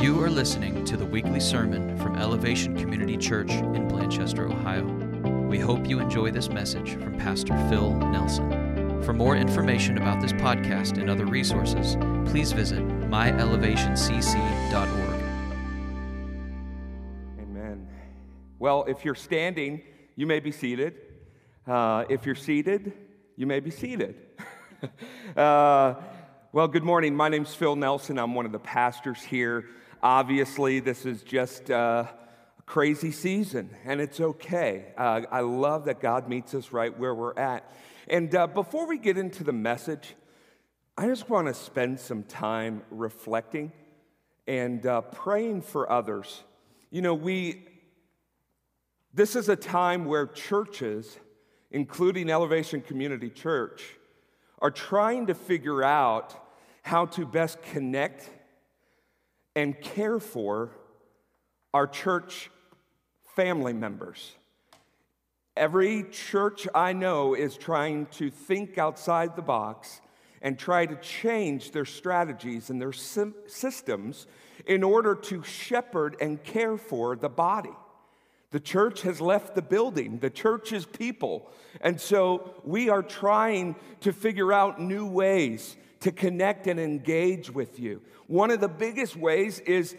You are listening to the weekly sermon from Elevation Community Church in Blanchester, Ohio. We hope you enjoy this message from Pastor Phil Nelson. For more information about this podcast and other resources, please visit myelevationcc.org. Amen. Well, if you're standing, you may be seated. Uh, if you're seated, you may be seated. uh, well, good morning. My name's Phil Nelson. I'm one of the pastors here. Obviously, this is just uh, a crazy season, and it's okay. Uh, I love that God meets us right where we're at. And uh, before we get into the message, I just want to spend some time reflecting and uh, praying for others. You know, we, this is a time where churches, including Elevation Community Church, are trying to figure out how to best connect and care for our church family members. Every church I know is trying to think outside the box and try to change their strategies and their systems in order to shepherd and care for the body. The church has left the building, the church is people. And so we are trying to figure out new ways to connect and engage with you. One of the biggest ways is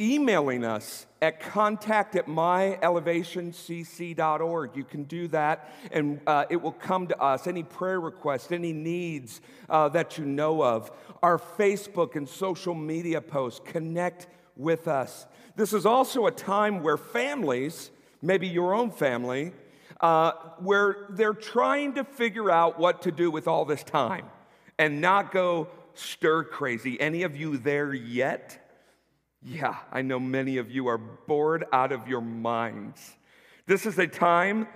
emailing us at contact at myelevationcc.org. You can do that and uh, it will come to us. Any prayer requests, any needs uh, that you know of. Our Facebook and social media posts connect with us. This is also a time where families, maybe your own family, uh, where they're trying to figure out what to do with all this time and not go stir crazy. Any of you there yet? Yeah, I know many of you are bored out of your minds. This is a time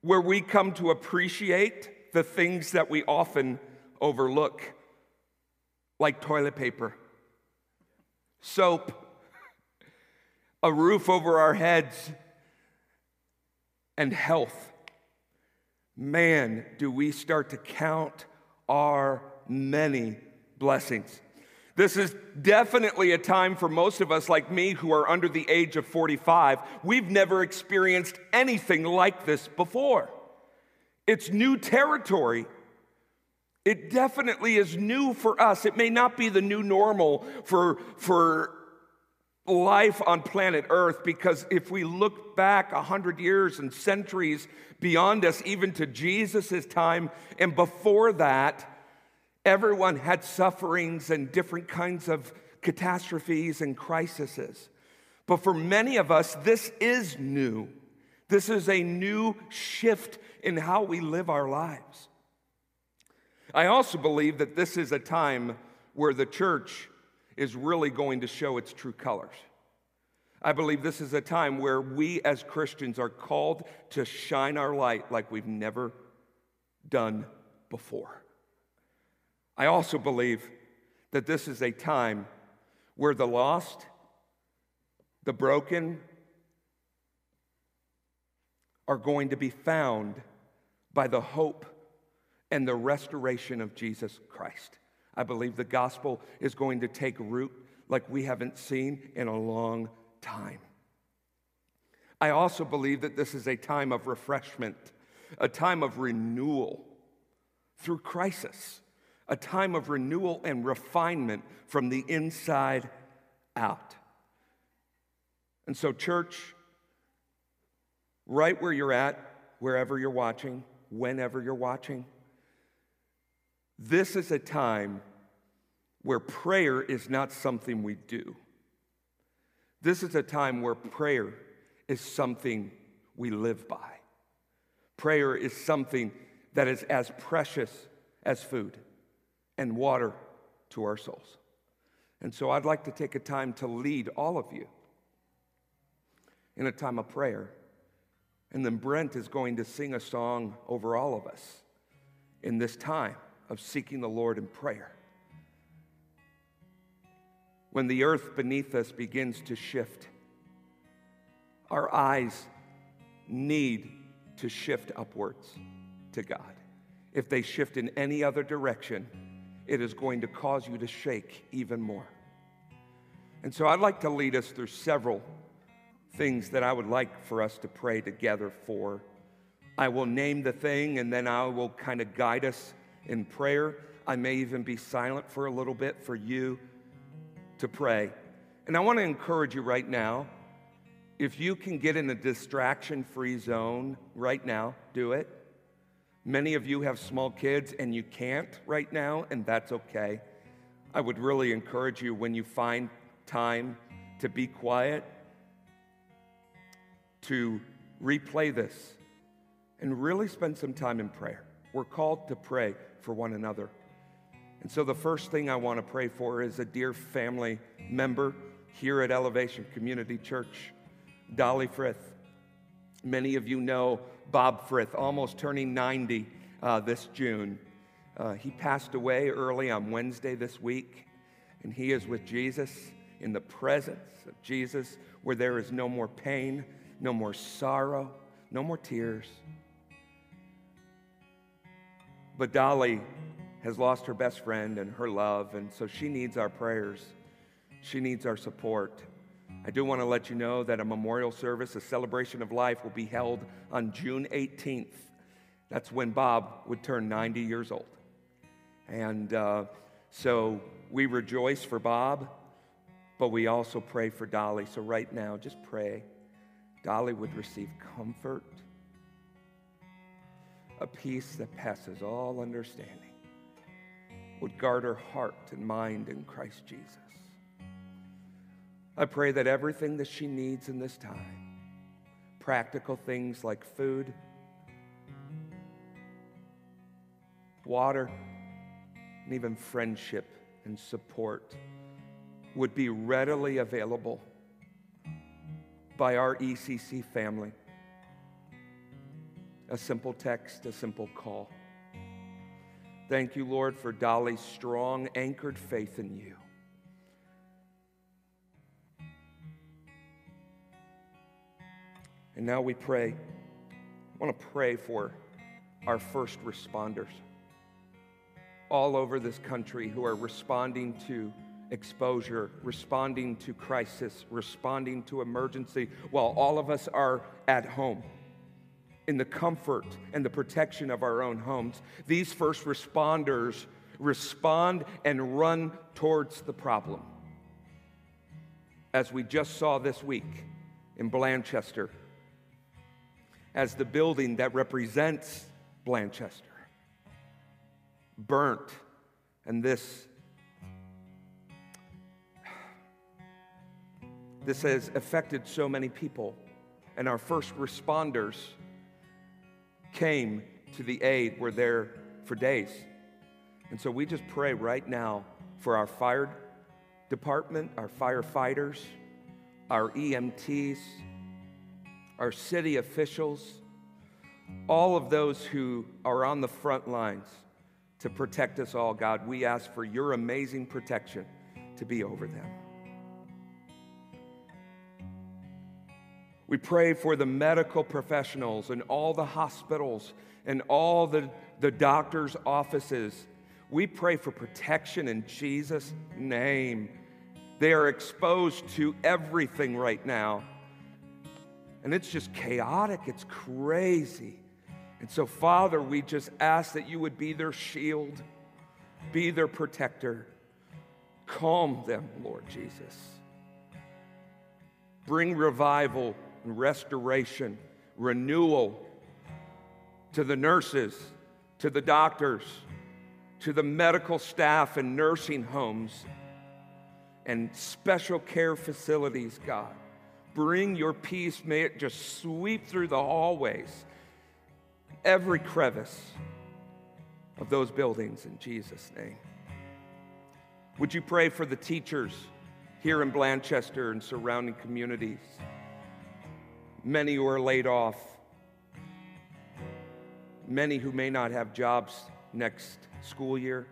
where we come to appreciate the things that we often overlook, like toilet paper, soap, a roof over our heads, and health. Man, do we start to count our many blessings. This is definitely a time for most of us, like me, who are under the age of 45. We've never experienced anything like this before. It's new territory. It definitely is new for us. It may not be the new normal for, for life on planet Earth because if we look back a hundred years and centuries beyond us, even to Jesus' time, and before that, everyone had sufferings and different kinds of catastrophes and crises. But for many of us, this is new. This is a new shift in how we live our lives. I also believe that this is a time where the church is really going to show its true colors. I believe this is a time where we as Christians are called to shine our light like we've never done before. I also believe that this is a time where the lost, the broken, are going to be found by the hope and the restoration of Jesus Christ. I believe the gospel is going to take root like we haven't seen in a long time. I also believe that this is a time of refreshment, a time of renewal through crisis, a time of renewal and refinement from the inside out. And so, church, right where you're at, wherever you're watching, whenever you're watching, this is a time where prayer is not something we do. This is a time where prayer is something we live by. Prayer is something that is as precious as food and water to our souls. And so I'd like to take a time to lead all of you in a time of prayer. And then Brent is going to sing a song over all of us in this time of seeking the Lord in prayer. When the earth beneath us begins to shift, our eyes need to shift upwards to God. If they shift in any other direction, it is going to cause you to shake even more. And so I'd like to lead us through several things that I would like for us to pray together for. I will name the thing and then I will kind of guide us in prayer. I may even be silent for a little bit for you to pray. And I want to encourage you right now if you can get in a distraction free zone right now, do it. Many of you have small kids and you can't right now, and that's okay. I would really encourage you when you find time to be quiet, to replay this, and really spend some time in prayer. We're called to pray for one another. And so, the first thing I want to pray for is a dear family member here at Elevation Community Church, Dolly Frith. Many of you know Bob Frith, almost turning 90 uh, this June. Uh, he passed away early on Wednesday this week, and he is with Jesus in the presence of Jesus, where there is no more pain, no more sorrow, no more tears. But Dolly has lost her best friend and her love, and so she needs our prayers. She needs our support. I do want to let you know that a memorial service, a celebration of life, will be held on June 18th. That's when Bob would turn 90 years old. And uh, so we rejoice for Bob, but we also pray for Dolly. So right now, just pray Dolly would receive comfort, a peace that passes all understanding, would guard her heart and mind in Christ Jesus. I pray that everything that she needs in this time, practical things like food, water, and even friendship and support, would be readily available by our ECC family. A simple text, a simple call. Thank you, Lord, for Dolly's strong, anchored faith in you. And now we pray. I want to pray for our first responders all over this country who are responding to exposure, responding to crisis, responding to emergency, while all of us are at home in the comfort and the protection of our own homes. These first responders respond and run towards the problem. As we just saw this week in Blanchester as the building that represents Blanchester. Burnt, and this this has affected so many people and our first responders came to the aid were there for days and so we just pray right now for our fire department our firefighters our emts our city officials, all of those who are on the front lines to protect us all, God, we ask for your amazing protection to be over them. We pray for the medical professionals and all the hospitals and all the, the doctors' offices. We pray for protection in Jesus' name. They are exposed to everything right now and it's just chaotic, it's crazy. And so, Father, we just ask that you would be their shield, be their protector. Calm them, Lord Jesus. Bring revival and restoration, renewal to the nurses, to the doctors, to the medical staff and nursing homes and special care facilities, God bring your peace. May it just sweep through the hallways, every crevice of those buildings in Jesus' name. Would you pray for the teachers here in Blanchester and surrounding communities? Many who are laid off, many who may not have jobs next school year.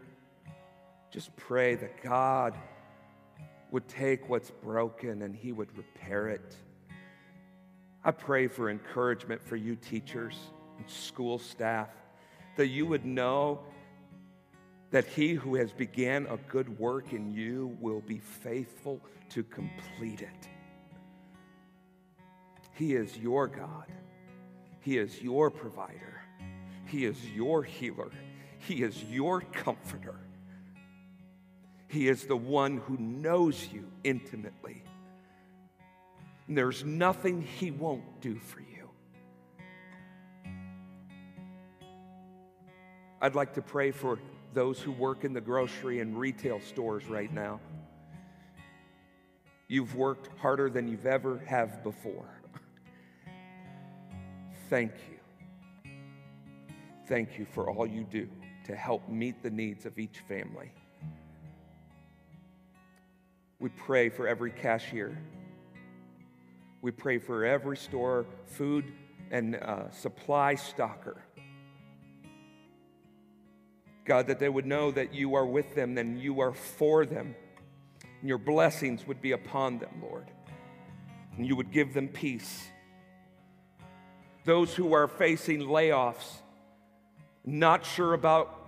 Just pray that God would take what's broken and he would repair it. I pray for encouragement for you teachers and school staff that you would know that he who has began a good work in you will be faithful to complete it. He is your God. He is your provider. He is your healer. He is your comforter. He is the one who knows you intimately. And there's nothing He won't do for you. I'd like to pray for those who work in the grocery and retail stores right now. You've worked harder than you've ever have before. Thank you. Thank you for all you do to help meet the needs of each family. We pray for every cashier. We pray for every store, food, and uh, supply stocker. God, that they would know that you are with them and you are for them. And your blessings would be upon them, Lord. And you would give them peace. Those who are facing layoffs, not sure about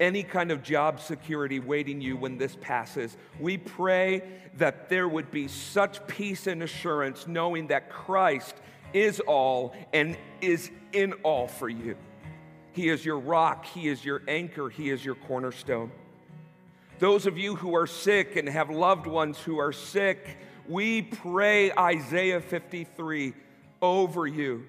any kind of job security waiting you when this passes. We pray that there would be such peace and assurance knowing that Christ is all and is in all for you. He is your rock, He is your anchor, He is your cornerstone. Those of you who are sick and have loved ones who are sick, we pray Isaiah 53 over you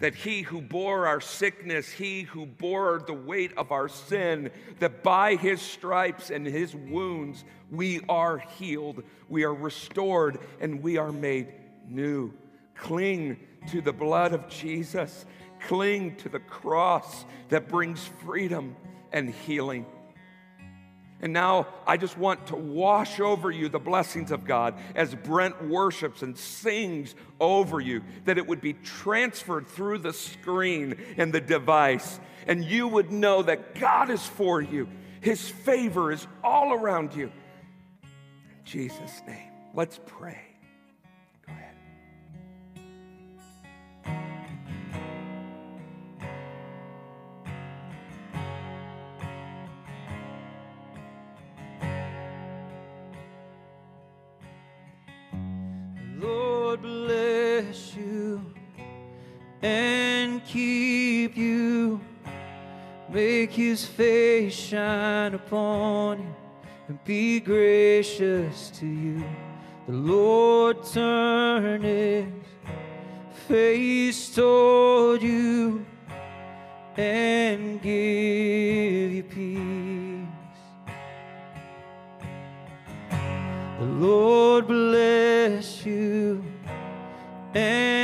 that he who bore our sickness, he who bore the weight of our sin, that by his stripes and his wounds we are healed, we are restored, and we are made new. Cling to the blood of Jesus, cling to the cross that brings freedom and healing. And now I just want to wash over you the blessings of God as Brent worships and sings over you, that it would be transferred through the screen and the device, and you would know that God is for you. His favor is all around you. In Jesus' name, let's pray. His face shine upon you and be gracious to you. The Lord turn his face toward you and give you peace. The Lord bless you and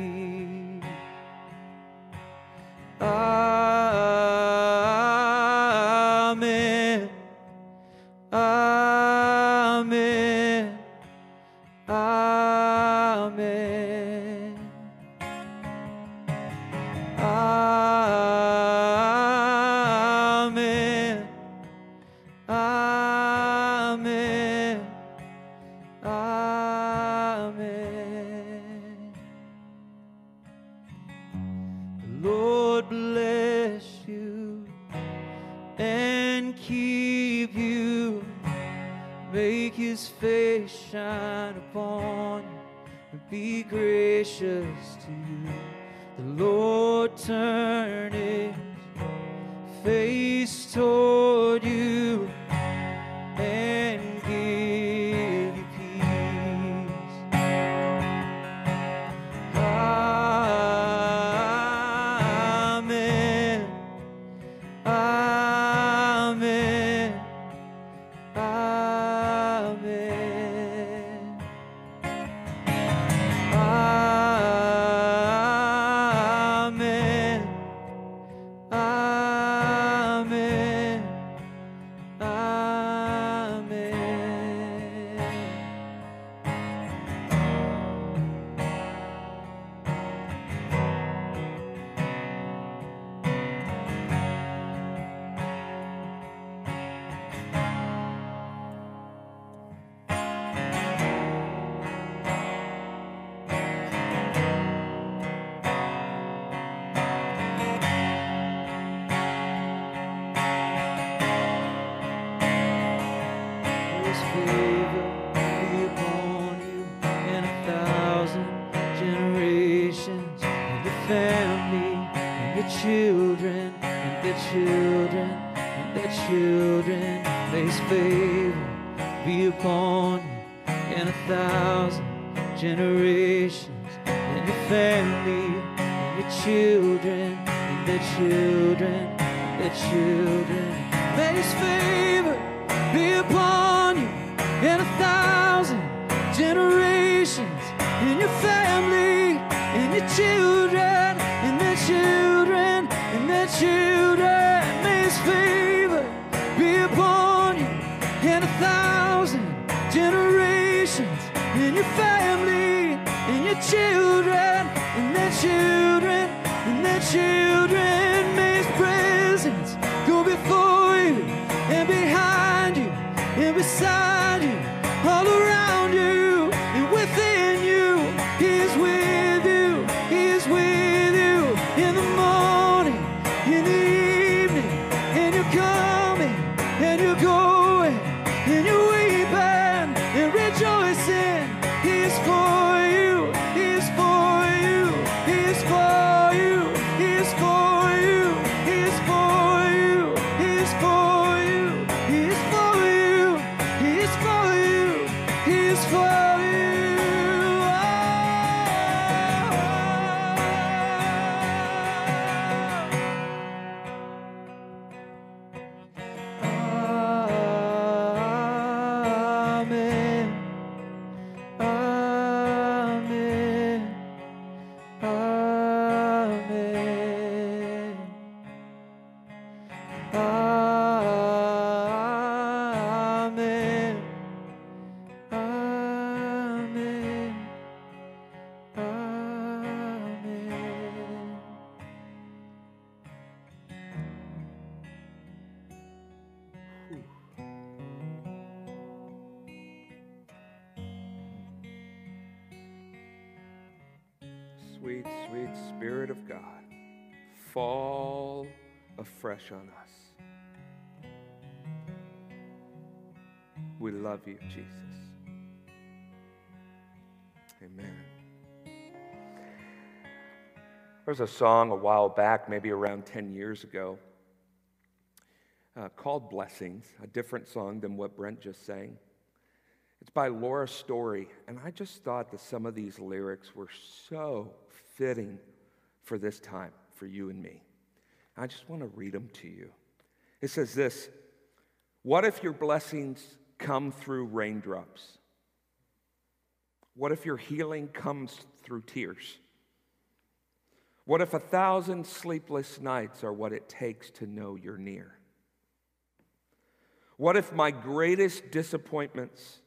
Afresh on us. We love you, Jesus. Amen. There was a song a while back, maybe around 10 years ago, uh, called Blessings, a different song than what Brent just sang. It's by Laura Story, and I just thought that some of these lyrics were so fitting for this time, for you and me. I just want to read them to you. It says this What if your blessings come through raindrops? What if your healing comes through tears? What if a thousand sleepless nights are what it takes to know you're near? What if my greatest disappointments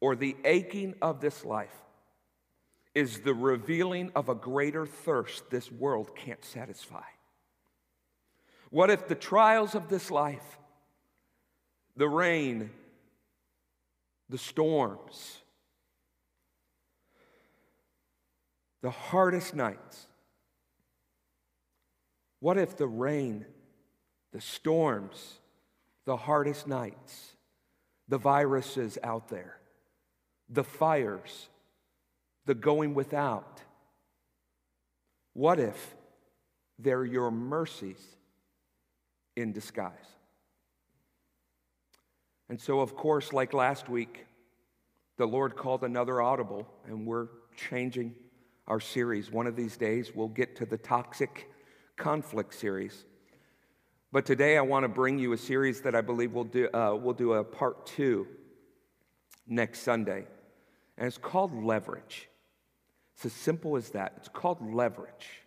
or the aching of this life is the revealing of a greater thirst this world can't satisfy? What if the trials of this life, the rain, the storms, the hardest nights, what if the rain, the storms, the hardest nights, the viruses out there, the fires, the going without, what if they're your mercies in disguise? And so, of course, like last week, the Lord called another audible, and we're changing our series. One of these days, we'll get to the toxic conflict series. But today, I want to bring you a series that I believe we'll do, uh, we'll do a part two next Sunday. And it's called Leverage. It's as simple as that. It's called Leverage.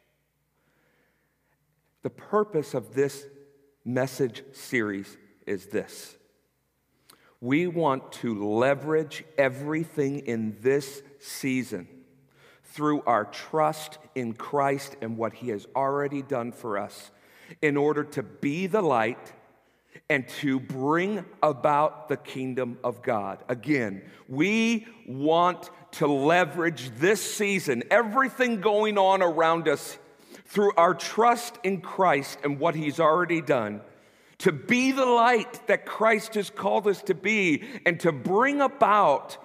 The purpose of this message series is this we want to leverage everything in this season through our trust in Christ and what He has already done for us in order to be the light and to bring about the kingdom of God. Again, we want to leverage this season, everything going on around us, through our trust in Christ and what He's already done, to be the light that Christ has called us to be, and to bring about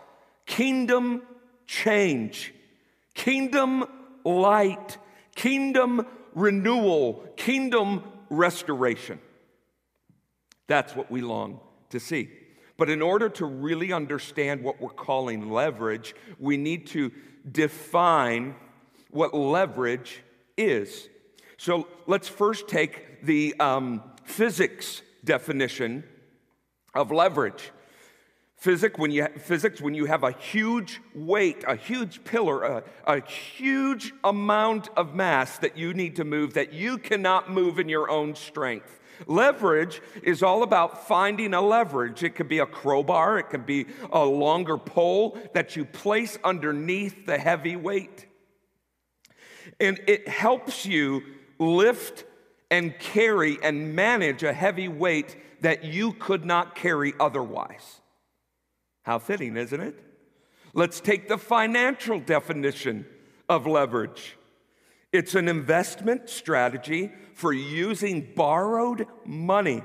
kingdom change, kingdom light, kingdom renewal, kingdom restoration. That's what we long to see. But in order to really understand what we're calling leverage, we need to define what leverage is. So let's first take the um, physics definition of leverage. Physics when, you, physics, when you have a huge weight, a huge pillar, a, a huge amount of mass that you need to move that you cannot move in your own strength. Leverage is all about finding a leverage. It could be a crowbar, it could be a longer pole that you place underneath the heavy weight. And it helps you lift and carry and manage a heavy weight that you could not carry otherwise. How fitting, isn't it? Let's take the financial definition of leverage it's an investment strategy for using borrowed money.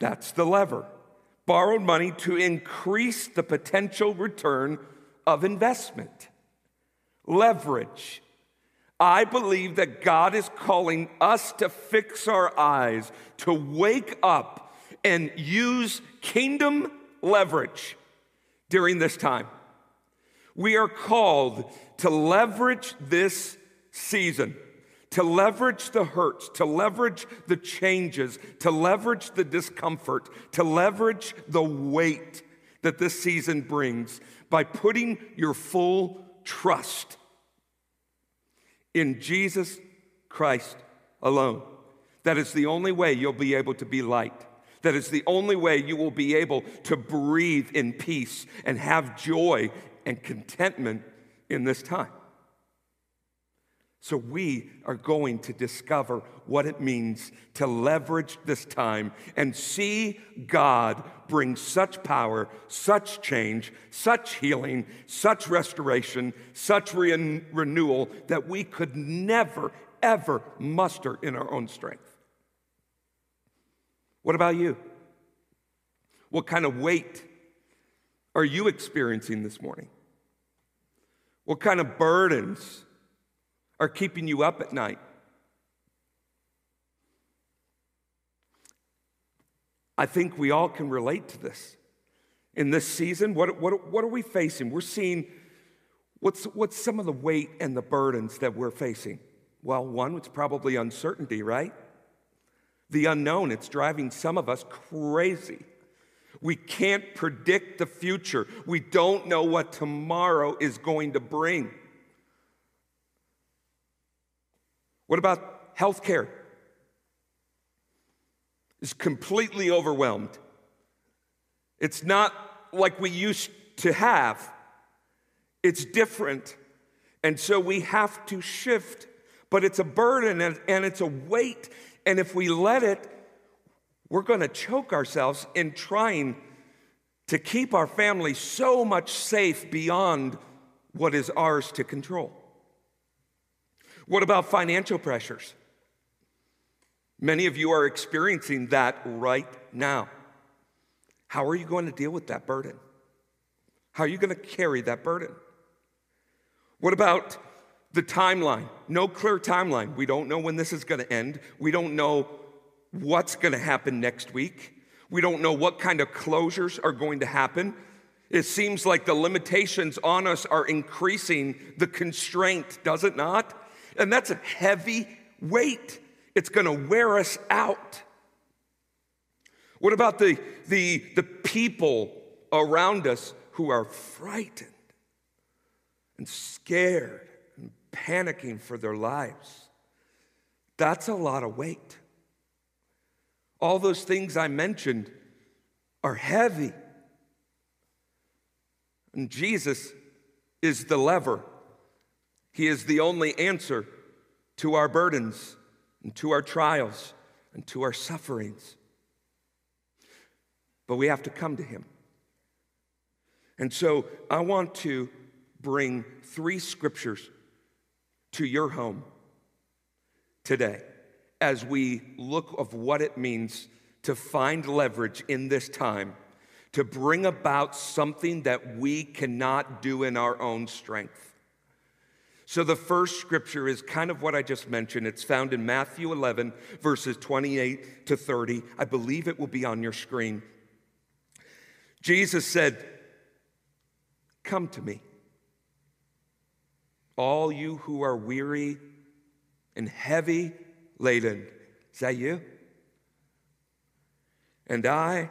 That's the lever. Borrowed money to increase the potential return of investment. Leverage I believe that God is calling us to fix our eyes, to wake up and use kingdom leverage during this time. We are called to leverage this season, to leverage the hurts, to leverage the changes, to leverage the discomfort, to leverage the weight that this season brings by putting your full trust in Jesus Christ alone. That is the only way you'll be able to be light. That is the only way you will be able to breathe in peace and have joy and contentment in this time. So, we are going to discover what it means to leverage this time and see God bring such power, such change, such healing, such restoration, such re- renewal that we could never, ever muster in our own strength. What about you? What kind of weight are you experiencing this morning? What kind of burdens? Are keeping you up at night. I think we all can relate to this. In this season, what, what, what are we facing? We're seeing what's, what's some of the weight and the burdens that we're facing? Well, one, it's probably uncertainty, right? The unknown, it's driving some of us crazy. We can't predict the future. We don't know what tomorrow is going to bring. What about healthcare? Is completely overwhelmed. It's not like we used to have. It's different. And so we have to shift, but it's a burden and, it's a weight. And if we let it, we're going to choke ourselves in trying to keep our family so much safe beyond what is ours to control. What about financial pressures? Many of you are experiencing that right now. How are you going to deal with that burden? How are you going to carry that burden? What about the timeline? No clear timeline. We don't know when this is going to end. We don't know what's going to happen next week. We don't know what kind of closures are going to happen. It seems like the limitations on us are increasing the constraint, does it not? And that's a heavy weight. It's going to wear us out. What about the, the, the people around us who are frightened and scared and panicking for their lives? That's a lot of weight. All those things I mentioned are heavy. And Jesus is the lever he is the only answer to our burdens and to our trials and to our sufferings. But we have to come to Him. And so I want to bring three scriptures to your home today as we look of what it means to find leverage in this time to bring about something that we cannot do in our own strength. So, the first scripture is kind of what I just mentioned. It's found in Matthew 11, verses 28 to 30. I believe it will be on your screen. Jesus said, Come to me, all you who are weary and heavy laden. Is that you? And I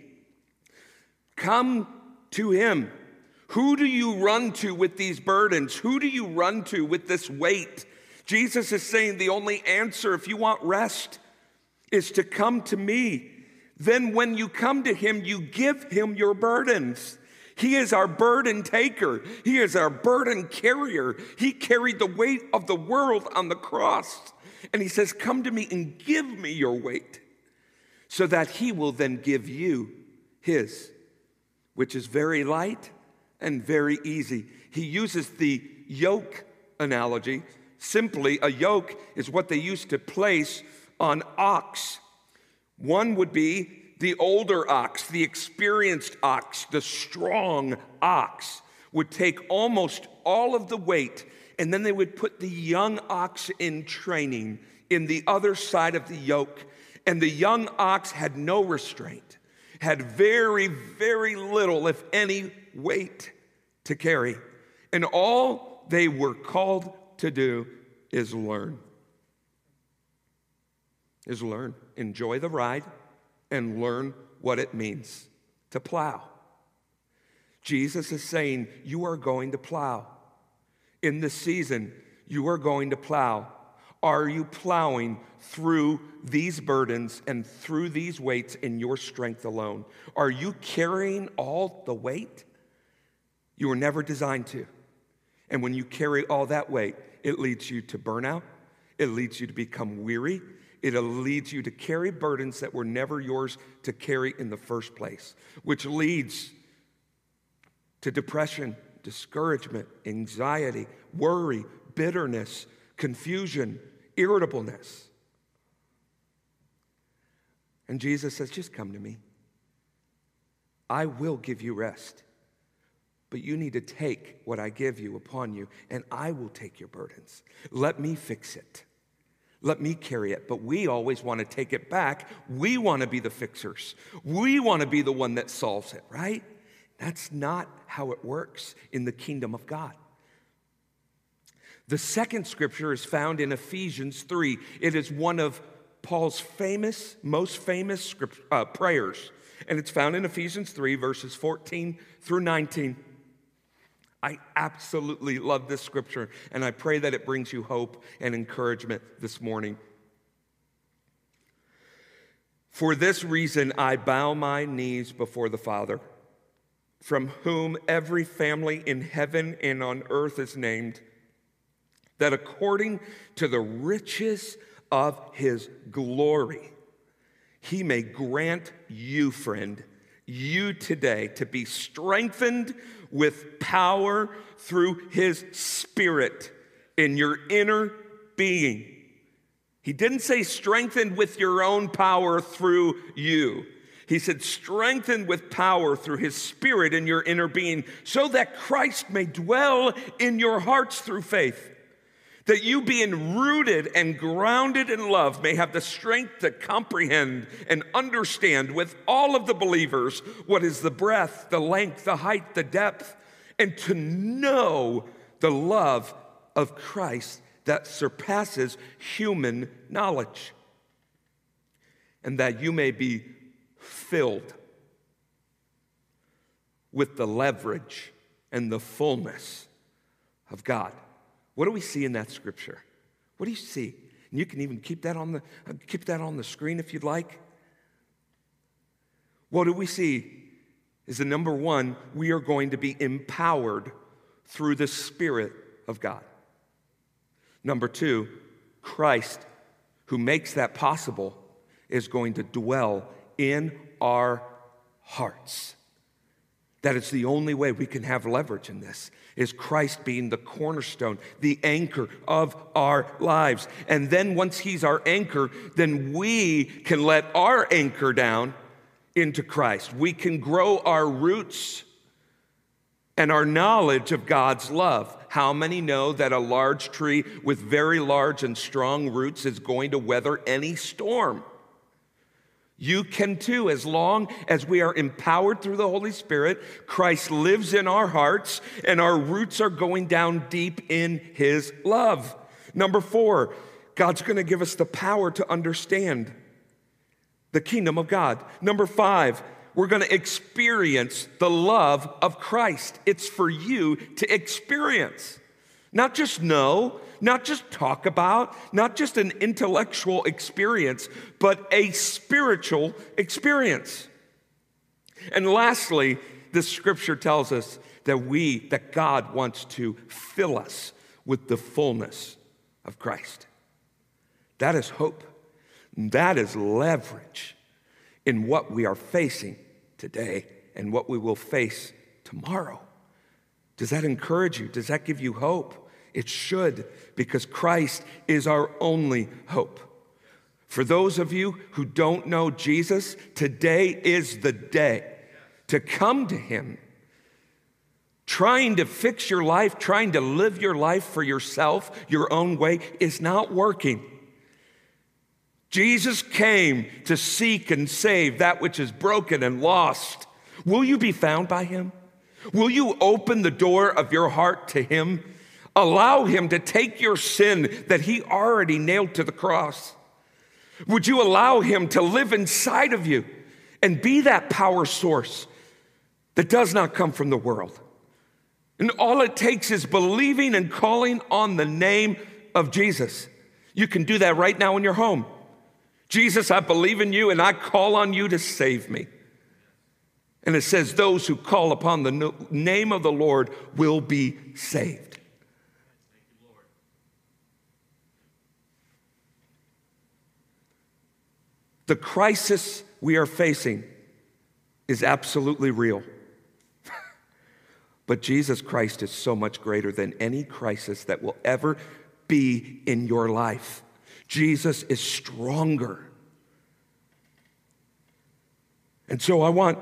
Come to him. Who do you run to with these burdens? Who do you run to with this weight? Jesus is saying the only answer, if you want rest, is to come to me. Then, when you come to him, you give him your burdens. He is our burden taker. He is our burden carrier. He carried the weight of the world on the cross. And he says, Come to me and give me your weight, so that he will then give you his which is very light and very easy. He uses the yoke analogy. Simply, a yoke is what they used to place on ox. One would be the older ox, the experienced ox, the strong ox, would take almost all of the weight, and then they would put the young ox in training in the other side of the yoke. And the young ox had no restraint had very, very little, if any, weight to carry. And all they were called to do is learn. Is learn. Enjoy the ride and learn what it means to plow. Jesus is saying, You are going to plow. In this season, you are going to plow. Are you plowing through these burdens and through these weights in your strength alone? Are you carrying all the weight? You were never designed to. And when you carry all that weight, it leads you to burnout, it leads you to become weary, it leads you to carry burdens that were never yours to carry in the first place, which leads to depression, discouragement, anxiety, worry, bitterness, confusion, irritableness. And Jesus says, Just come to me. I will give you rest. But you need to take what I give you upon you, and I will take your burdens. Let me fix it. Let me carry it. But we always want to take it back. We want to be the fixers. We want to be the one that solves it, right? That's not how it works in the kingdom of God. The second scripture is found in Ephesians 3. It is one of Paul's famous, most famous script, uh, prayers, and it's found in Ephesians 3, verses 14 through 19. I absolutely love this scripture, and I pray that it brings you hope and encouragement this morning. For this reason, I bow my knees before the Father, from whom every family in heaven and on earth is named that according to the riches of his glory, he may grant you, friend, you today to be strengthened with power through his spirit in your inner being. He didn't say strengthened with your own power through you. He said, strengthened with power through his spirit in your inner being, so that Christ may dwell in your hearts through faith that you, being rooted and grounded in love, may have the strength to comprehend and understand with all of the believers what is the breadth, the length, the height, the depth, and to know the love of Christ that surpasses human knowledge, and that you may be filled with the leverage and the fullness of God. What do we see in that scripture? What do you see? And you can even keep that on the keep that on the screen if you'd like. What do we see? Is the number one, we are going to be empowered through the Spirit of God. Number two, Christ, who makes that possible, is going to dwell in our hearts. That is the only way we can have leverage in this is Christ being the cornerstone, the anchor of our lives. And then once he's our anchor, then we can let our anchor down into Christ. We can grow our roots and our knowledge of God's love. How many know that a large tree with very large and strong roots is going to weather any storm? You can too, as long as we are empowered through the Holy Spirit. Christ lives in our hearts, and our roots are going down deep in His love. Number four, God's gonna give us the power to understand the kingdom of God. Number five, we're gonna experience the love of Christ. It's for you to experience, not just know, not just talk about, not just an intellectual experience, but a spiritual experience. And lastly, the scripture tells us that we, that God wants to fill us with the fullness of Christ. That is hope. That is leverage in what we are facing today and what we will face tomorrow. Does that encourage you? Does that give you hope? It should, because Christ is our only hope. For those of you who don't know Jesus, today is the day to come to Him. Trying to fix your life, trying to live your life for yourself, your own way, is not working. Jesus came to seek and save that which is broken and lost. Will you be found by Him? Will you open the door of your heart to Him? Allow Him to take your sin that He already nailed to the cross. Would you allow Him to live inside of you and be that power source that does not come from the world? And all it takes is believing and calling on the name of Jesus. You can do that right now in your home. Jesus, I believe in you and I call on you to save me. And it says, Those who call upon the name of the Lord will be saved. The crisis we are facing is absolutely real. but Jesus Christ is so much greater than any crisis that will ever be in your life. Jesus is stronger. And so I want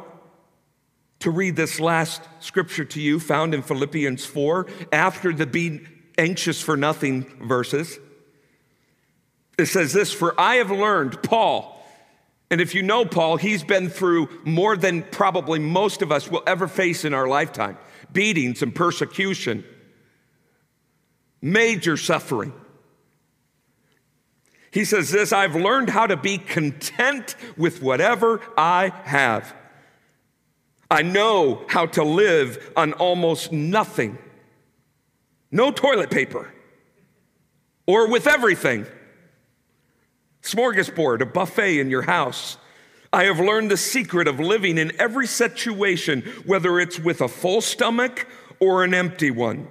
to read this last scripture to you found in Philippians 4 after the be anxious for nothing verses. It says this For I have learned, Paul, and if you know Paul, he's been through more than probably most of us will ever face in our lifetime. Beatings and persecution, major suffering. He says this I've learned how to be content with whatever I have. I know how to live on almost nothing, no toilet paper, or with everything smorgasbord, a buffet in your house. I have learned the secret of living in every situation, whether it's with a full stomach or an empty one,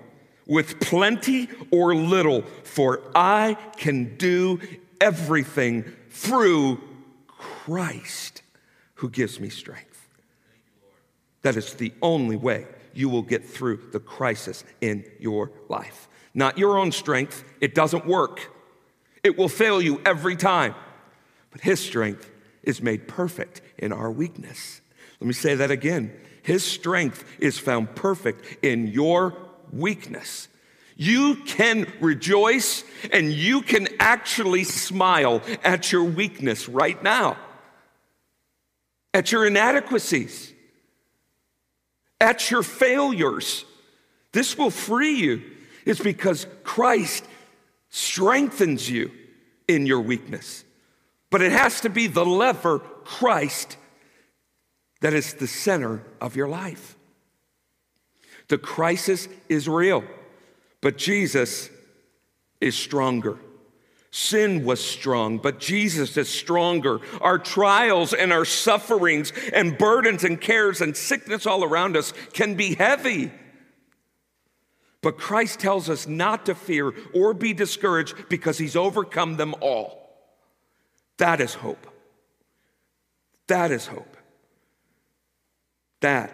with plenty or little, for I can do everything through Christ who gives me strength. That is the only way you will get through the crisis in your life. Not your own strength, it doesn't work. It will fail you every time. But His strength is made perfect in our weakness. Let me say that again. His strength is found perfect in your weakness. You can rejoice and you can actually smile at your weakness right now, at your inadequacies, at your failures. This will free you. It's because Christ strengthens you in your weakness. But it has to be the lever, Christ, that is the center of your life. The crisis is real, but Jesus is stronger. Sin was strong, but Jesus is stronger. Our trials and our sufferings and burdens and cares and sickness all around us can be heavy. But Christ tells us not to fear or be discouraged because he's overcome them all. That is hope. That is hope. That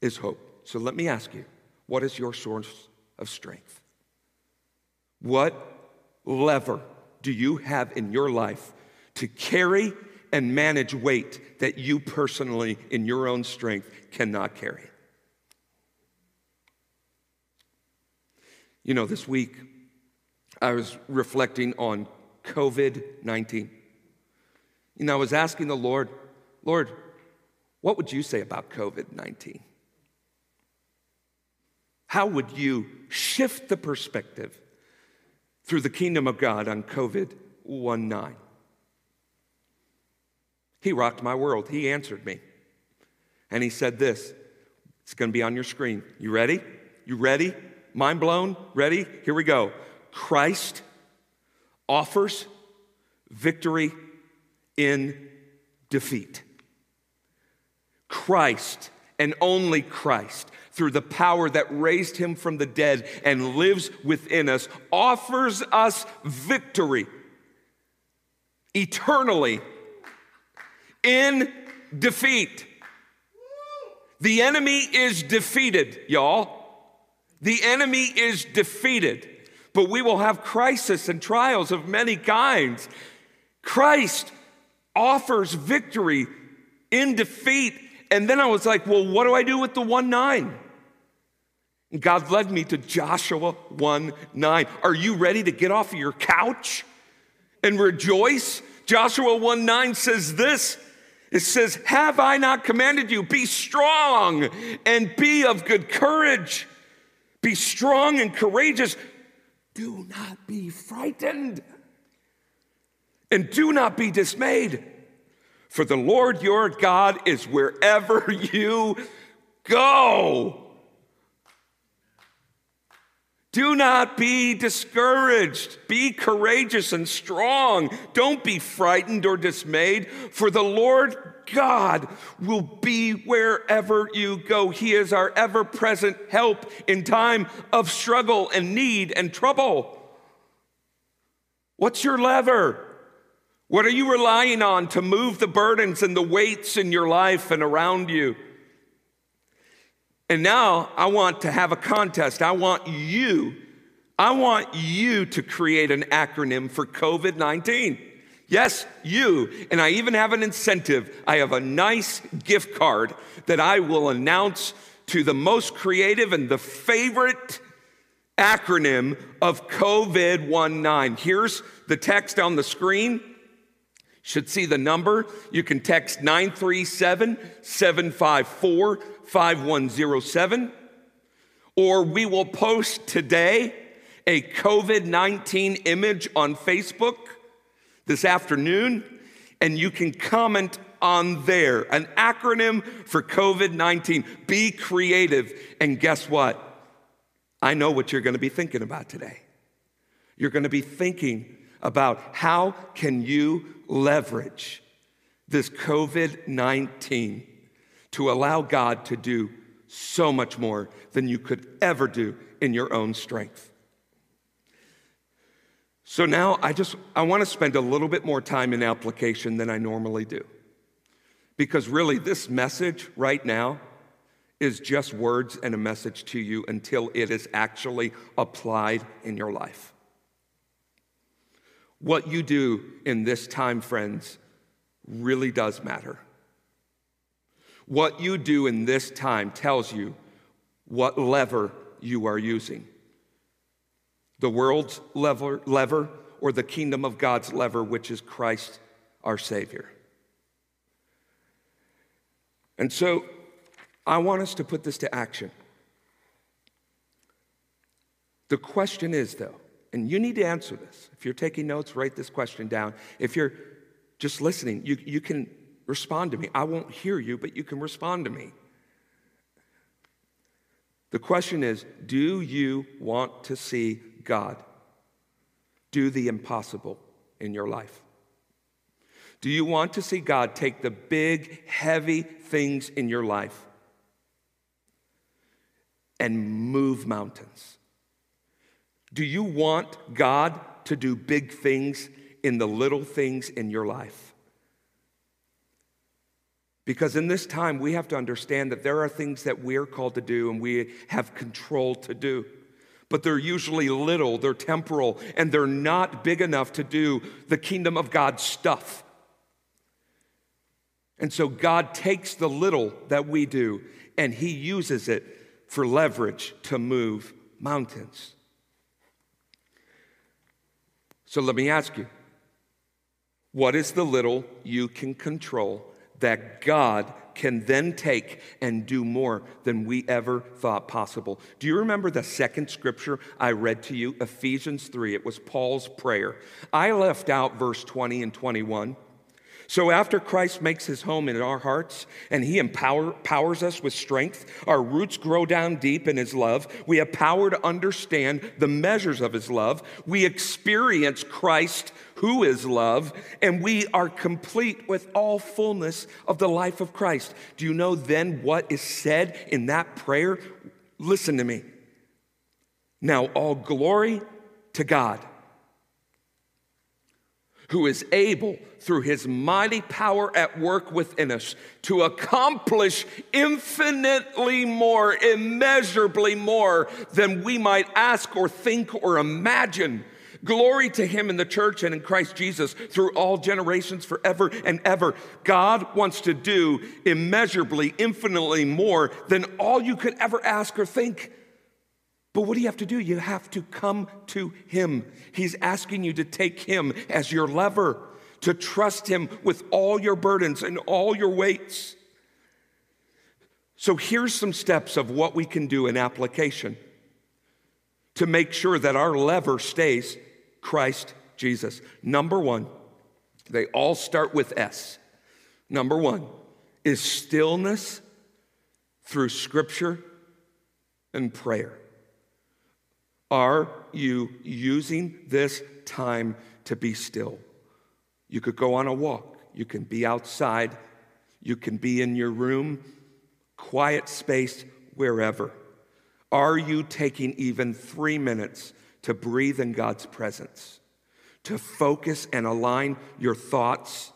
is hope. So let me ask you what is your source of strength? What lever do you have in your life to carry and manage weight that you personally, in your own strength, cannot carry? You know, this week I was reflecting on COVID 19. You know, I was asking the Lord, Lord, what would you say about COVID 19? How would you shift the perspective through the kingdom of God on COVID 19? He rocked my world. He answered me. And he said this it's going to be on your screen. You ready? You ready? Mind blown? Ready? Here we go. Christ offers victory in defeat. Christ and only Christ, through the power that raised him from the dead and lives within us, offers us victory eternally in defeat. The enemy is defeated, y'all. The enemy is defeated, but we will have crisis and trials of many kinds. Christ offers victory in defeat. And then I was like, well, what do I do with the 1 9? And God led me to Joshua 1 9. Are you ready to get off of your couch and rejoice? Joshua 1 9 says this it says, Have I not commanded you? Be strong and be of good courage. Be strong and courageous. Do not be frightened. And do not be dismayed. For the Lord your God is wherever you go. Do not be discouraged. Be courageous and strong. Don't be frightened or dismayed, for the Lord God will be wherever you go. He is our ever present help in time of struggle and need and trouble. What's your lever? What are you relying on to move the burdens and the weights in your life and around you? And now I want to have a contest. I want you, I want you to create an acronym for COVID 19. Yes, you. And I even have an incentive. I have a nice gift card that I will announce to the most creative and the favorite acronym of COVID 19. Here's the text on the screen. Should see the number. You can text 937 754 5107, or we will post today a COVID 19 image on Facebook this afternoon, and you can comment on there. An acronym for COVID 19. Be creative. And guess what? I know what you're going to be thinking about today. You're going to be thinking about how can you leverage this COVID 19 to allow God to do so much more than you could ever do in your own strength. So now I just I want to spend a little bit more time in application than I normally do. Because really this message right now is just words and a message to you until it is actually applied in your life. What you do in this time, friends, really does matter. What you do in this time tells you what lever you are using the world's lever, lever or the kingdom of God's lever, which is Christ our Savior. And so I want us to put this to action. The question is, though, and you need to answer this. If you're taking notes, write this question down. If you're just listening, you, you can respond to me. I won't hear you, but you can respond to me. The question is Do you want to see God do the impossible in your life? Do you want to see God take the big, heavy things in your life and move mountains. Do you want God to do big things in the little things in your life? Because in this time, we have to understand that there are things that we're called to do and we have control to do. But they're usually little, they're temporal, and they're not big enough to do the kingdom of God stuff. And so God takes the little that we do and He uses it for leverage to move mountains. So let me ask you what is the little you can control that God can then take and do more than we ever thought possible. Do you remember the second scripture I read to you? Ephesians 3. It was Paul's prayer. I left out verse 20 and 21. So, after Christ makes his home in our hearts and he empower, empowers us with strength, our roots grow down deep in his love. We have power to understand the measures of his love. We experience Christ, who is love, and we are complete with all fullness of the life of Christ. Do you know then what is said in that prayer? Listen to me. Now, all glory to God who is able, through his mighty power at work within us, to accomplish infinitely more, immeasurably more than we might ask or think or imagine. Glory to him in the church and in Christ Jesus through all generations forever and ever. God wants to do immeasurably, infinitely more than all you could ever ask or think. But what do you have to do? You have to come to Him. He's asking you to take Him as your lever, to trust Him with all your burdens and all your weights. So here's some steps of what we can do in application to make sure that our lever stays Christ Jesus. Number one, they all start with S. Number one is stillness through scripture and prayer. Are you using this time to be still? You could go on a walk, you can be outside, you can be in your room, quiet space, wherever. Are you taking even three minutes to breathe in God's presence, to focus and align your thoughts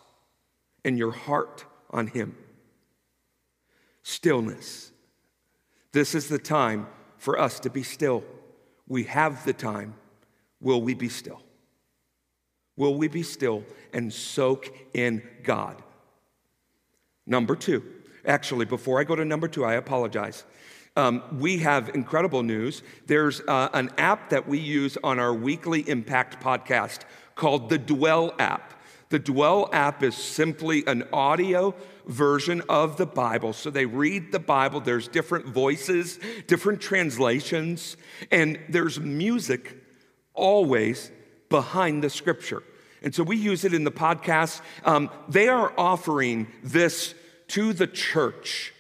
and your heart on Him? Stillness. This is the time for us to be still. We have the time. Will we be still? Will we be still and soak in God? Number two, actually, before I go to number two, I apologize. Um, we have incredible news. There's uh, an app that we use on our weekly impact podcast called the Dwell app. The Dwell app is simply an audio version of the Bible. So they read the Bible, there's different voices, different translations, and there's music always behind the scripture. And so we use it in the podcast. Um, they are offering this to the church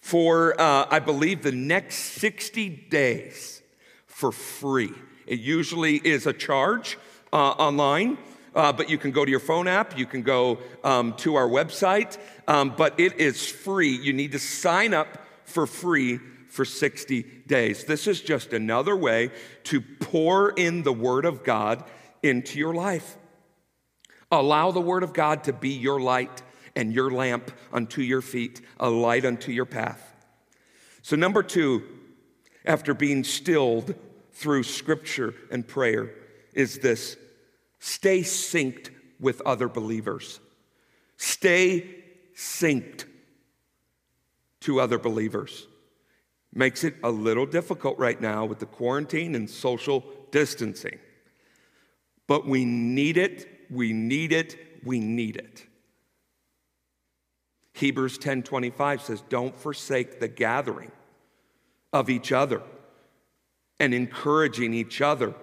for, uh, I believe, the next 60 days for free. It usually is a charge uh, online. Uh, but you can go to your phone app, you can go um, to our website, um, but it is free. You need to sign up for free for 60 days. This is just another way to pour in the Word of God into your life. Allow the Word of God to be your light and your lamp unto your feet, a light unto your path. So, number two, after being stilled through scripture and prayer, is this stay synced with other believers. Stay synced to other believers. Makes it a little difficult right now with the quarantine and social distancing. But we need it, we need it, we need it. Hebrews 10:25 says, "Don't forsake the gathering of each other and encouraging each other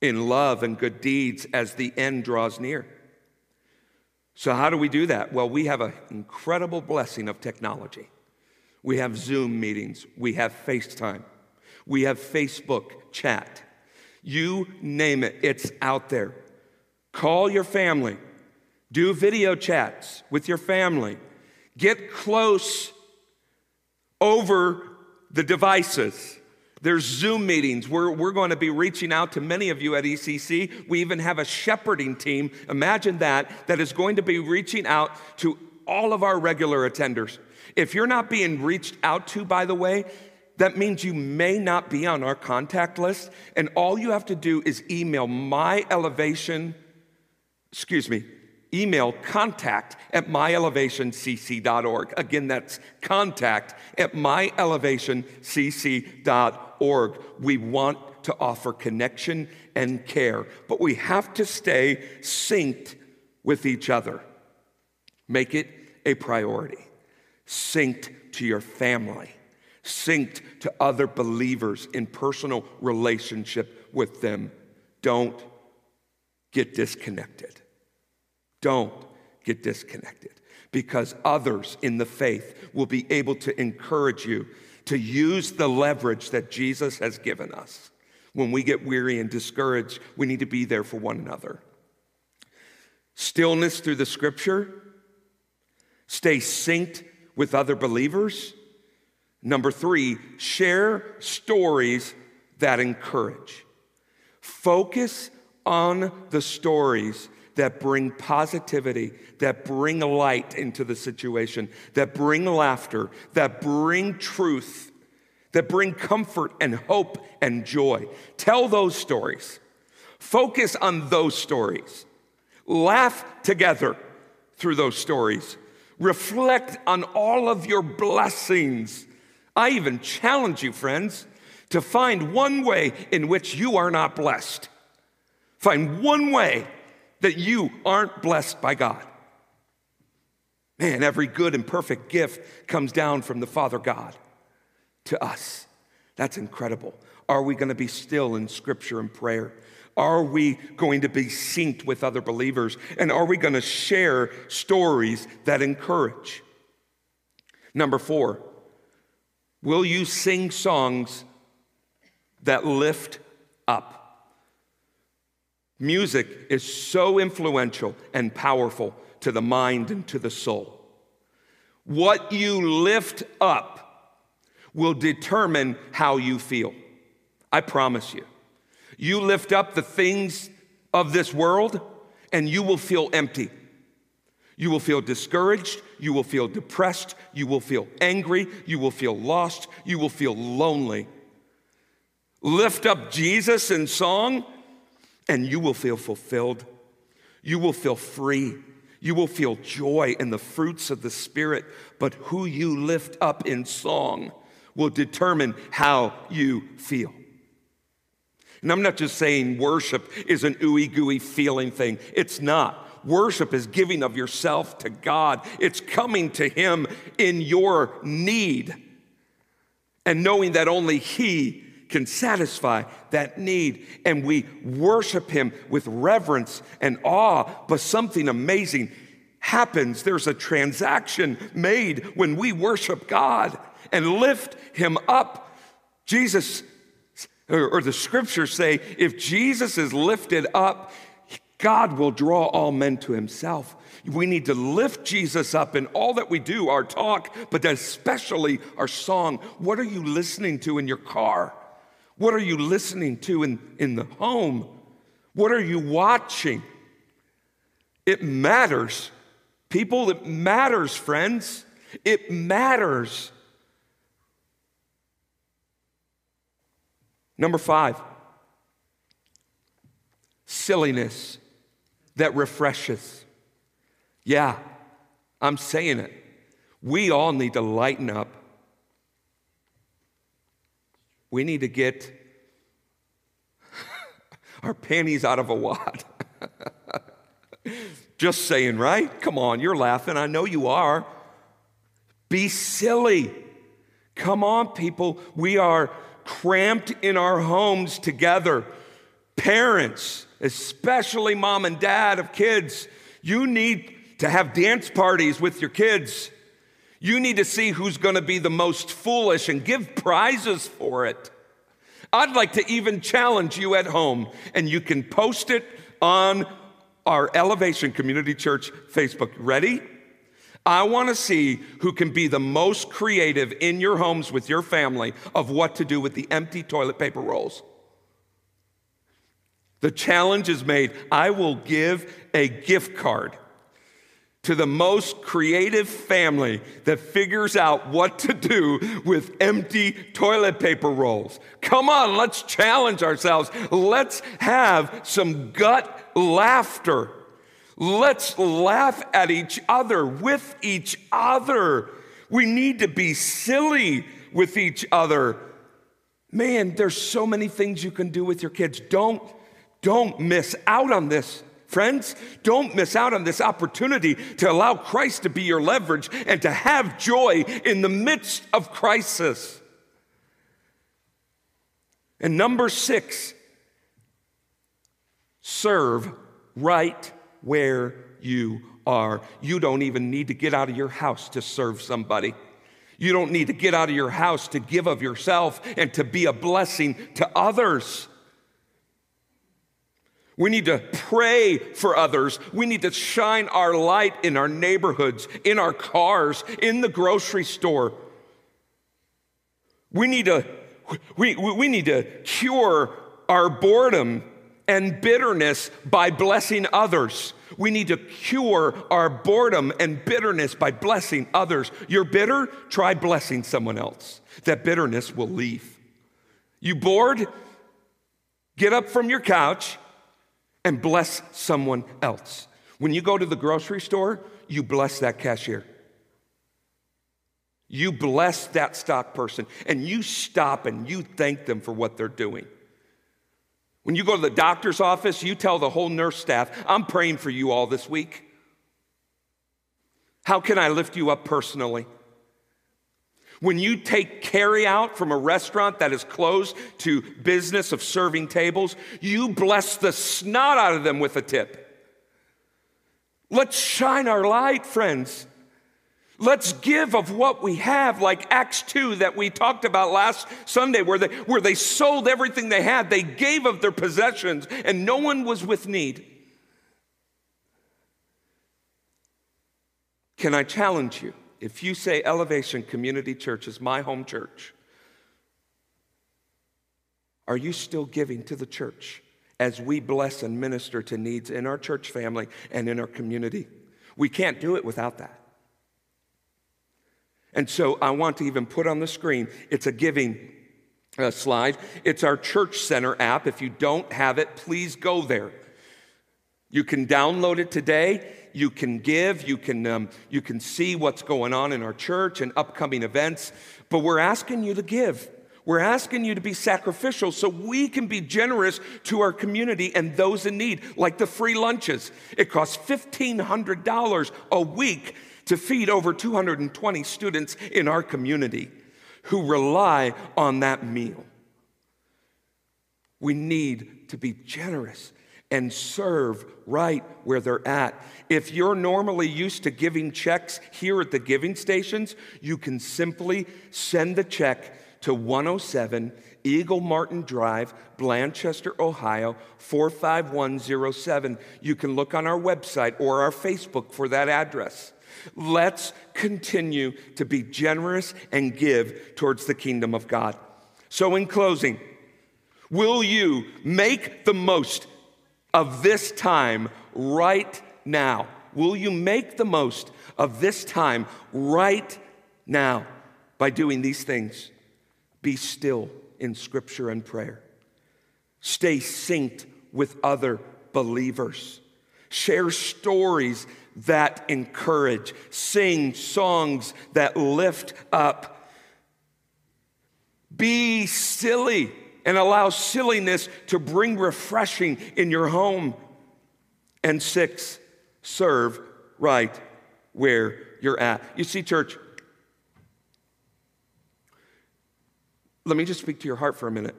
in love and good deeds as the end draws near." So, how do we do that? Well, we have an incredible blessing of technology. We have Zoom meetings, we have FaceTime, we have Facebook chat. You name it, it's out there. Call your family, do video chats with your family, get close over the devices. There's Zoom meetings. We're, we're going to be reaching out to many of you at ECC. We even have a shepherding team. Imagine that, that is going to be reaching out to all of our regular attenders. If you're not being reached out to, by the way, that means you may not be on our contact list. And all you have to do is email my elevation, excuse me, email contact at myelevationcc.org. Again, that's contact at myelevationcc.org. We want to offer connection and care, but we have to stay synced with each other. Make it a priority. Synced to your family, synced to other believers in personal relationship with them. Don't get disconnected. Don't get disconnected because others in the faith will be able to encourage you to use the leverage that Jesus has given us. When we get weary and discouraged, we need to be there for one another. Stillness through the scripture, stay synced with other believers. Number three, share stories that encourage. Focus on the stories that bring positivity, that bring light into the situation, that bring laughter, that bring truth, that bring comfort and hope and joy. Tell those stories. Focus on those stories. Laugh together through those stories. Reflect on all of your blessings. I even challenge you, friends, to find one way in which you are not blessed. Find one way that you aren't blessed by God. Man, every good and perfect gift comes down from the Father God to us. That's incredible. Are we going to be still in scripture and prayer? Are we going to be synced with other believers? And are we going to share stories that encourage? Number four, will you sing songs that lift up? Music is so influential and powerful to the mind and to the soul. What you lift up will determine how you feel. I promise you. You lift up the things of this world, and you will feel empty. You will feel discouraged. You will feel depressed. You will feel angry. You will feel lost. You will feel lonely. Lift up Jesus in song, and you will feel fulfilled. You will feel free. You will feel joy in the fruits of the Spirit. But who you lift up in song will determine how you feel. And I'm not just saying worship is an ooey gooey feeling thing, it's not. Worship is giving of yourself to God, it's coming to Him in your need and knowing that only He can satisfy that need. And we worship Him with reverence and awe, but something amazing happens. There's a transaction made when we worship God and lift Him up. Jesus, or, the scriptures say, if Jesus is lifted up, God will draw all men to Himself. We need to lift Jesus up in all that we do, our talk, but especially our song. What are you listening to in your car? What are you listening to in, in the home? What are you watching? It matters. People, it matters, friends. It matters. Number five, silliness that refreshes. Yeah, I'm saying it. We all need to lighten up we need to get our panties out of a wad. Just saying, right? Come on, you're laughing. I know you are. Be silly. Come on, people. We are cramped in our homes together. Parents, especially mom and dad of kids, you need to have dance parties with your kids. You need to see who's going to be the most foolish and give prizes for it. I'd like to even challenge you at home, and you can post it on our Elevation Community Church Facebook. Ready? I want to see who can be the most creative in your homes with your family of what to do with the empty toilet paper rolls. The challenge is made. I will give a gift card to the most creative family that figures out what to do with empty toilet paper rolls. Come on, let's challenge ourselves. Let's have some gut laughter. Let's laugh at each other, with each other. We need to be silly with each other. Man, there's so many things you can do with your kids. Don't don't miss out on this. Friends, don't miss out on this opportunity to allow Christ to be your leverage and to have joy in the midst of crisis. And number six, serve right where you are. You don't even need to get out of your house to serve somebody. You don't need to get out of your house to give of yourself and to be a blessing to others. We need to pray for others. We need to shine our light in our neighborhoods, in our cars, in the grocery store. We need to, we, we need to cure our boredom and bitterness by blessing others. We need to cure our boredom and bitterness by blessing others. You're bitter? Try blessing someone else. That bitterness will leave. You bored? Get up from your couch and bless someone else. When you go to the grocery store, you bless that cashier. You bless that stock person and you stop and you thank them for what they're doing. When you go to the doctor's office, you tell the whole nurse staff, I'm praying for you all this week. How can I lift you up personally? When you take carry out from a restaurant that is closed to business of serving tables, you bless the snot out of them with a tip. Let's shine our light, friends. Let's give of what we have, like Acts 2 that we talked about last Sunday, where they, where they sold everything they had. They gave of their possessions, and no one was with need. Can I challenge you? If you say Elevation Community Church is my home church, are you still giving to the church as we bless and minister to needs in our church family and in our community? We can't do it without that. And so I want to even put on the screen, it's a giving uh, slide. It's our Church Center app. If you don't have it, please go there. You can download it today you can give, you can, um, you can see what's going on in our church and upcoming events, but we're asking you to give. We're asking you to be sacrificial so we can be generous to our community and those in need, like the free lunches. It costs $1,500 a week to feed over 220 students in our community who rely on that meal. We need to be generous and serve right where they're at. If you're normally used to giving checks here at the giving stations, you can simply send the check to 107 Eagle Martin Drive, Blanchester, Ohio 45107. You can look on our website or our Facebook for that address. Let's continue to be generous and give towards the kingdom of God. So, in closing, will you make the most of this time right now? Will you make the most of this time right now by doing these things? Be still in scripture and prayer. Stay synced with other believers. Share stories that encourage. Sing songs that lift up. Be silly and allow silliness to bring refreshing in your home. And six, serve right where you're at. You see, church, let me just speak to your heart for a minute.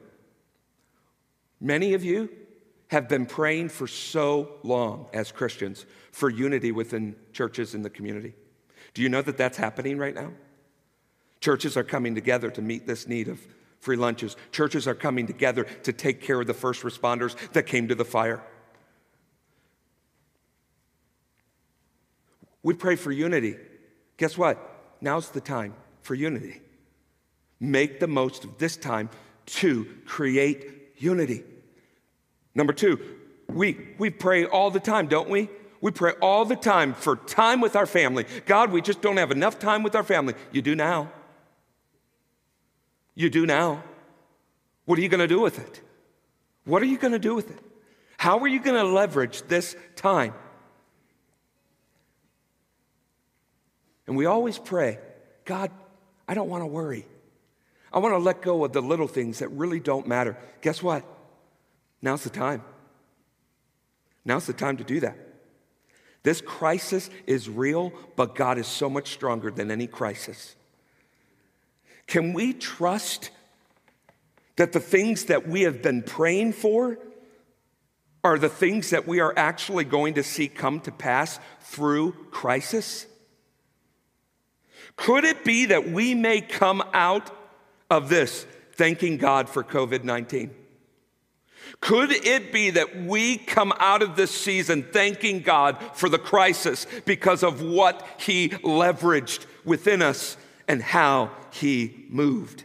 Many of you have been praying for so long as Christians for unity within churches in the community. Do you know that that's happening right now? Churches are coming together to meet this need of free lunches. Churches are coming together to take care of the first responders that came to the fire. We pray for unity. Guess what? Now's the time for unity. Make the most of this time to create unity. Number two, we, we pray all the time, don't we? We pray all the time for time with our family. God, we just don't have enough time with our family. You do now. You do now. What are you going to do with it? What are you going to do with it? How are you going to leverage this time? And we always pray, God, I don't want to worry. I want to let go of the little things that really don't matter. Guess what? Now's the time. Now's the time to do that. This crisis is real, but God is so much stronger than any crisis. Can we trust that the things that we have been praying for are the things that we are actually going to see come to pass through crisis? Could it be that we may come out of this thanking God for COVID 19? Could it be that we come out of this season thanking God for the crisis because of what He leveraged within us and how He moved?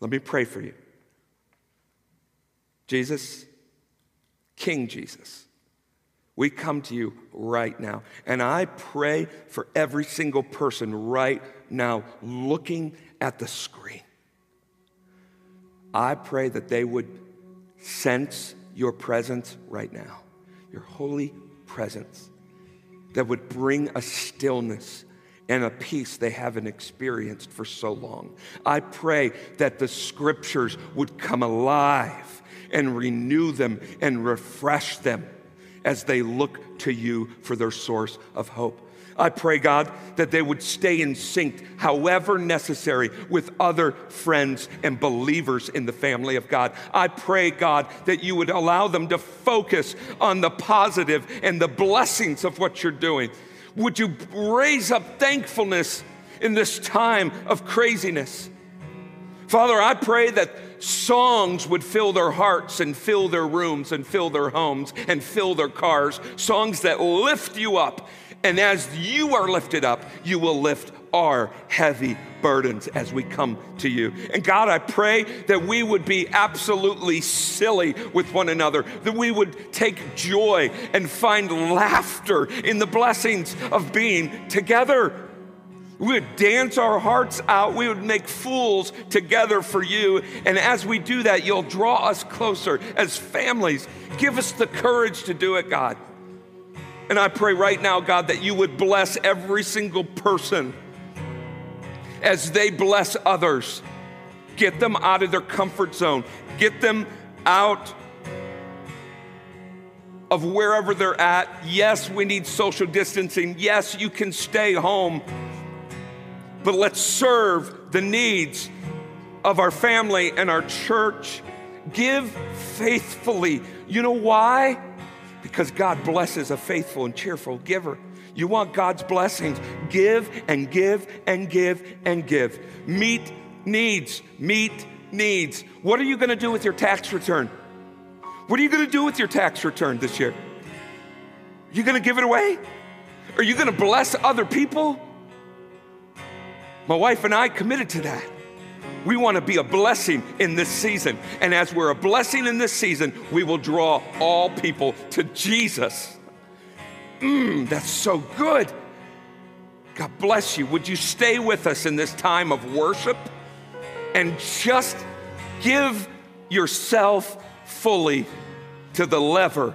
Let me pray for you. Jesus, King Jesus, we come to you right now. And I pray for every single person right now looking at the screen. I pray that they would sense your presence right now, your holy presence that would bring a stillness and a peace they haven't experienced for so long. I pray that the scriptures would come alive and renew them and refresh them as they look to you for their source of hope. I pray, God, that they would stay in sync, however necessary, with other friends and believers in the family of God. I pray, God, that you would allow them to focus on the positive and the blessings of what you're doing. Would you raise up thankfulness in this time of craziness? Father, I pray that songs would fill their hearts and fill their rooms and fill their homes and fill their cars. Songs that lift you up. And as you are lifted up, you will lift our heavy burdens as we come to you. And God, I pray that we would be absolutely silly with one another, that we would take joy and find laughter in the blessings of being together. We would dance our hearts out. We would make fools together for you. And as we do that, you'll draw us closer as families. Give us the courage to do it, God. And I pray right now, God, that you would bless every single person as they bless others. Get them out of their comfort zone, get them out of wherever they're at. Yes, we need social distancing. Yes, you can stay home. But let's serve the needs of our family and our church. Give faithfully. You know why? Because God blesses a faithful and cheerful giver. You want God's blessings, give and give and give and give. Meet needs, meet needs. What are you going to do with your tax return? What are you going to do with your tax return this year? Are you going to give it away? Are you going to bless other people? My wife and I committed to that. We want to be a blessing in this season. And as we're a blessing in this season, we will draw all people to Jesus. Mmm, that's so good. God bless you. Would you stay with us in this time of worship and just give yourself fully to the lever,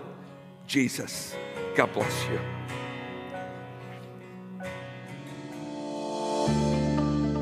Jesus? God bless you.